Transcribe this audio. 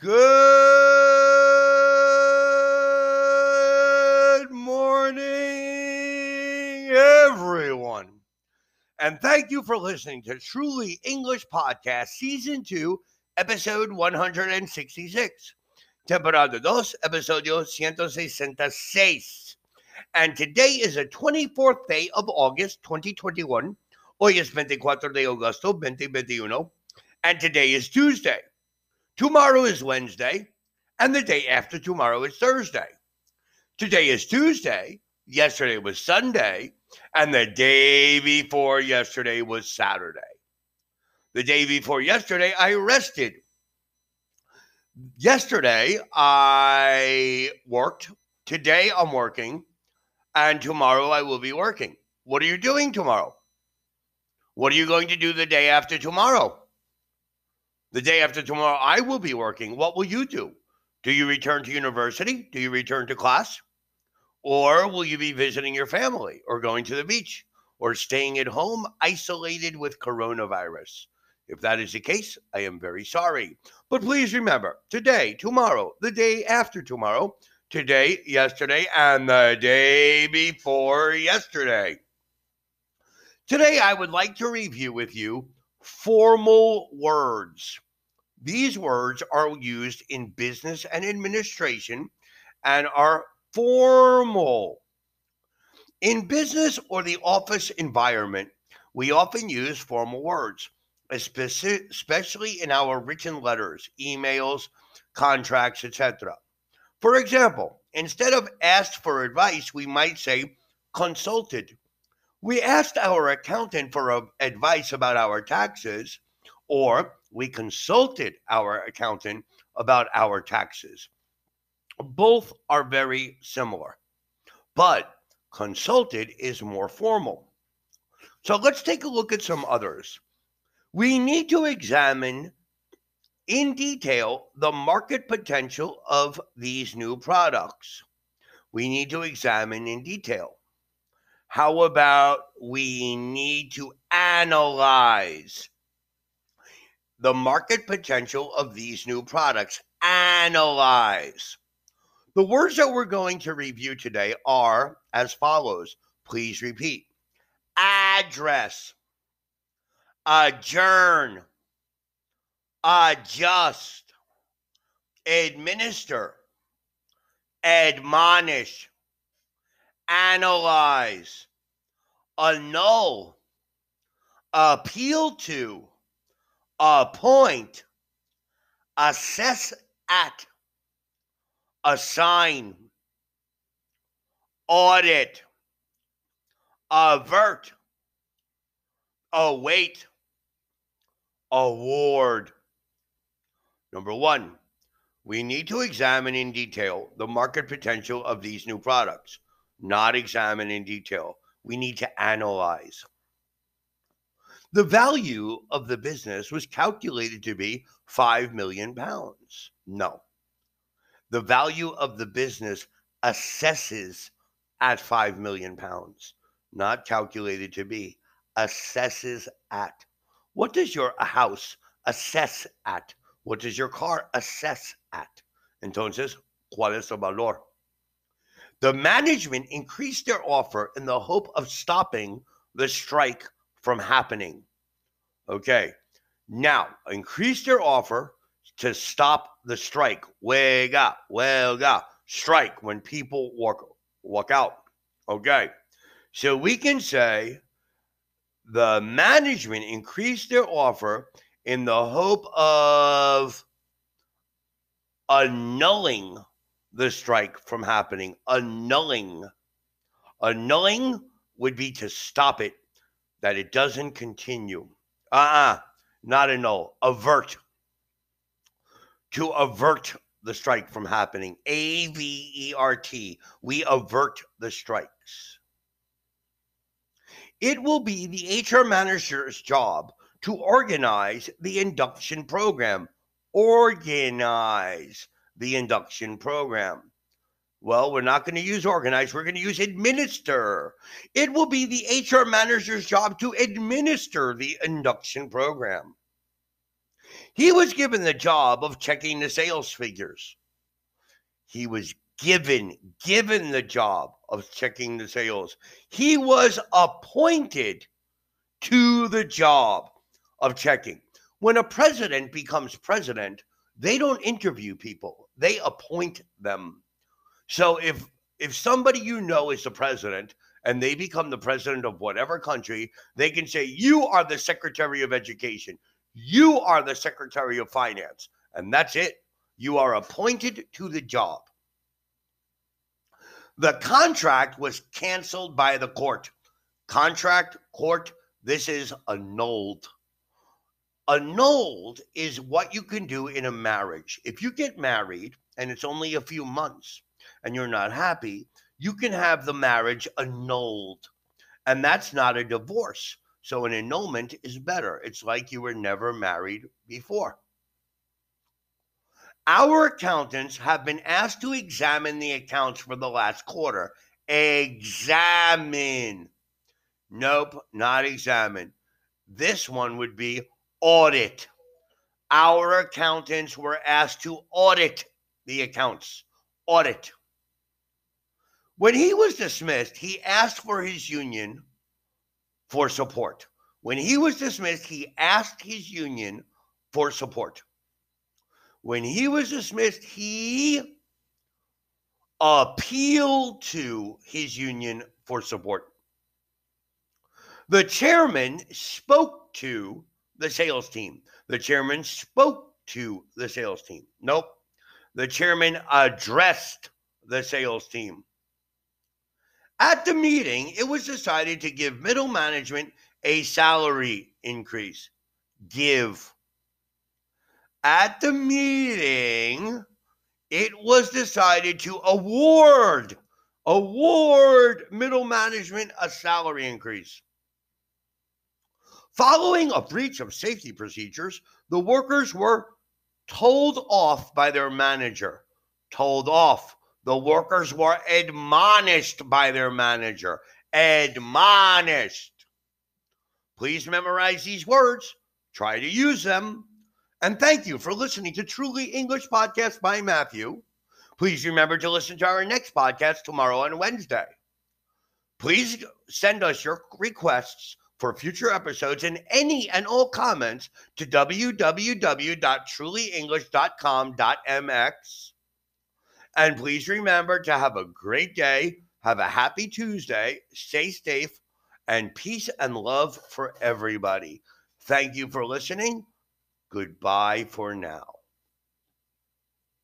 Good morning, everyone. And thank you for listening to Truly English Podcast, Season 2, Episode 166. Temporada 2, Episodio 166. And today is the 24th day of August 2021. Hoy es 24 de agosto 2021. And today is Tuesday. Tomorrow is Wednesday, and the day after tomorrow is Thursday. Today is Tuesday, yesterday was Sunday, and the day before yesterday was Saturday. The day before yesterday, I rested. Yesterday, I worked. Today, I'm working. And tomorrow, I will be working. What are you doing tomorrow? What are you going to do the day after tomorrow? The day after tomorrow, I will be working. What will you do? Do you return to university? Do you return to class? Or will you be visiting your family or going to the beach or staying at home isolated with coronavirus? If that is the case, I am very sorry. But please remember today, tomorrow, the day after tomorrow, today, yesterday, and the day before yesterday. Today, I would like to review with you formal words. These words are used in business and administration and are formal. In business or the office environment, we often use formal words, especially in our written letters, emails, contracts, etc. For example, instead of asked for advice, we might say consulted. We asked our accountant for advice about our taxes, or we consulted our accountant about our taxes. Both are very similar, but consulted is more formal. So let's take a look at some others. We need to examine in detail the market potential of these new products. We need to examine in detail. How about we need to analyze the market potential of these new products. Analyze. The words that we're going to review today are as follows. Please repeat address, adjourn, adjust, administer, admonish, analyze, annul, appeal to appoint, assess at, assign, audit, avert, await, award. Number one, we need to examine in detail the market potential of these new products, not examine in detail. We need to analyze. The value of the business was calculated to be 5 million pounds. No. The value of the business assesses at 5 million pounds, not calculated to be, assesses at. What does your house assess at? What does your car assess at? Entonces, ¿cuál es el valor? The management increased their offer in the hope of stopping the strike from happening. Okay. Now, increase their offer to stop the strike. Huelga, huelga, strike when people walk walk out. Okay. So we can say the management increased their offer in the hope of annulling the strike from happening. Annulling. Annulling would be to stop it that it doesn't continue. Uh uh-uh, uh not annul, avert. To avert the strike from happening. A V E R T. We avert the strikes. It will be the HR manager's job to organize the induction program. Organize the induction program. Well, we're not going to use organize, we're going to use administer. It will be the HR manager's job to administer the induction program. He was given the job of checking the sales figures. He was given given the job of checking the sales. He was appointed to the job of checking. When a president becomes president, they don't interview people. They appoint them. So if if somebody you know is the president and they become the president of whatever country, they can say, You are the Secretary of Education. You are the Secretary of Finance. And that's it. You are appointed to the job. The contract was canceled by the court. Contract, court, this is annulled. Annulled is what you can do in a marriage. If you get married and it's only a few months and you're not happy, you can have the marriage annulled. And that's not a divorce. So an annulment is better. It's like you were never married before. Our accountants have been asked to examine the accounts for the last quarter. Examine. Nope, not examine. This one would be audit. Our accountants were asked to audit the accounts. Audit. When he was dismissed, he asked for his union for support. When he was dismissed, he asked his union for support. When he was dismissed, he appealed to his union for support. The chairman spoke to the sales team. The chairman spoke to the sales team. Nope. The chairman addressed the sales team. At the meeting, it was decided to give middle management a salary increase. Give. At the meeting, it was decided to award award middle management a salary increase. Following a breach of safety procedures, the workers were told off by their manager. Told off. The workers were admonished by their manager. Admonished. Please memorize these words, try to use them. And thank you for listening to Truly English Podcast by Matthew. Please remember to listen to our next podcast tomorrow on Wednesday. Please send us your requests for future episodes and any and all comments to www.trulyenglish.com.mx. And please remember to have a great day, have a happy Tuesday, stay safe, and peace and love for everybody. Thank you for listening. Goodbye for now.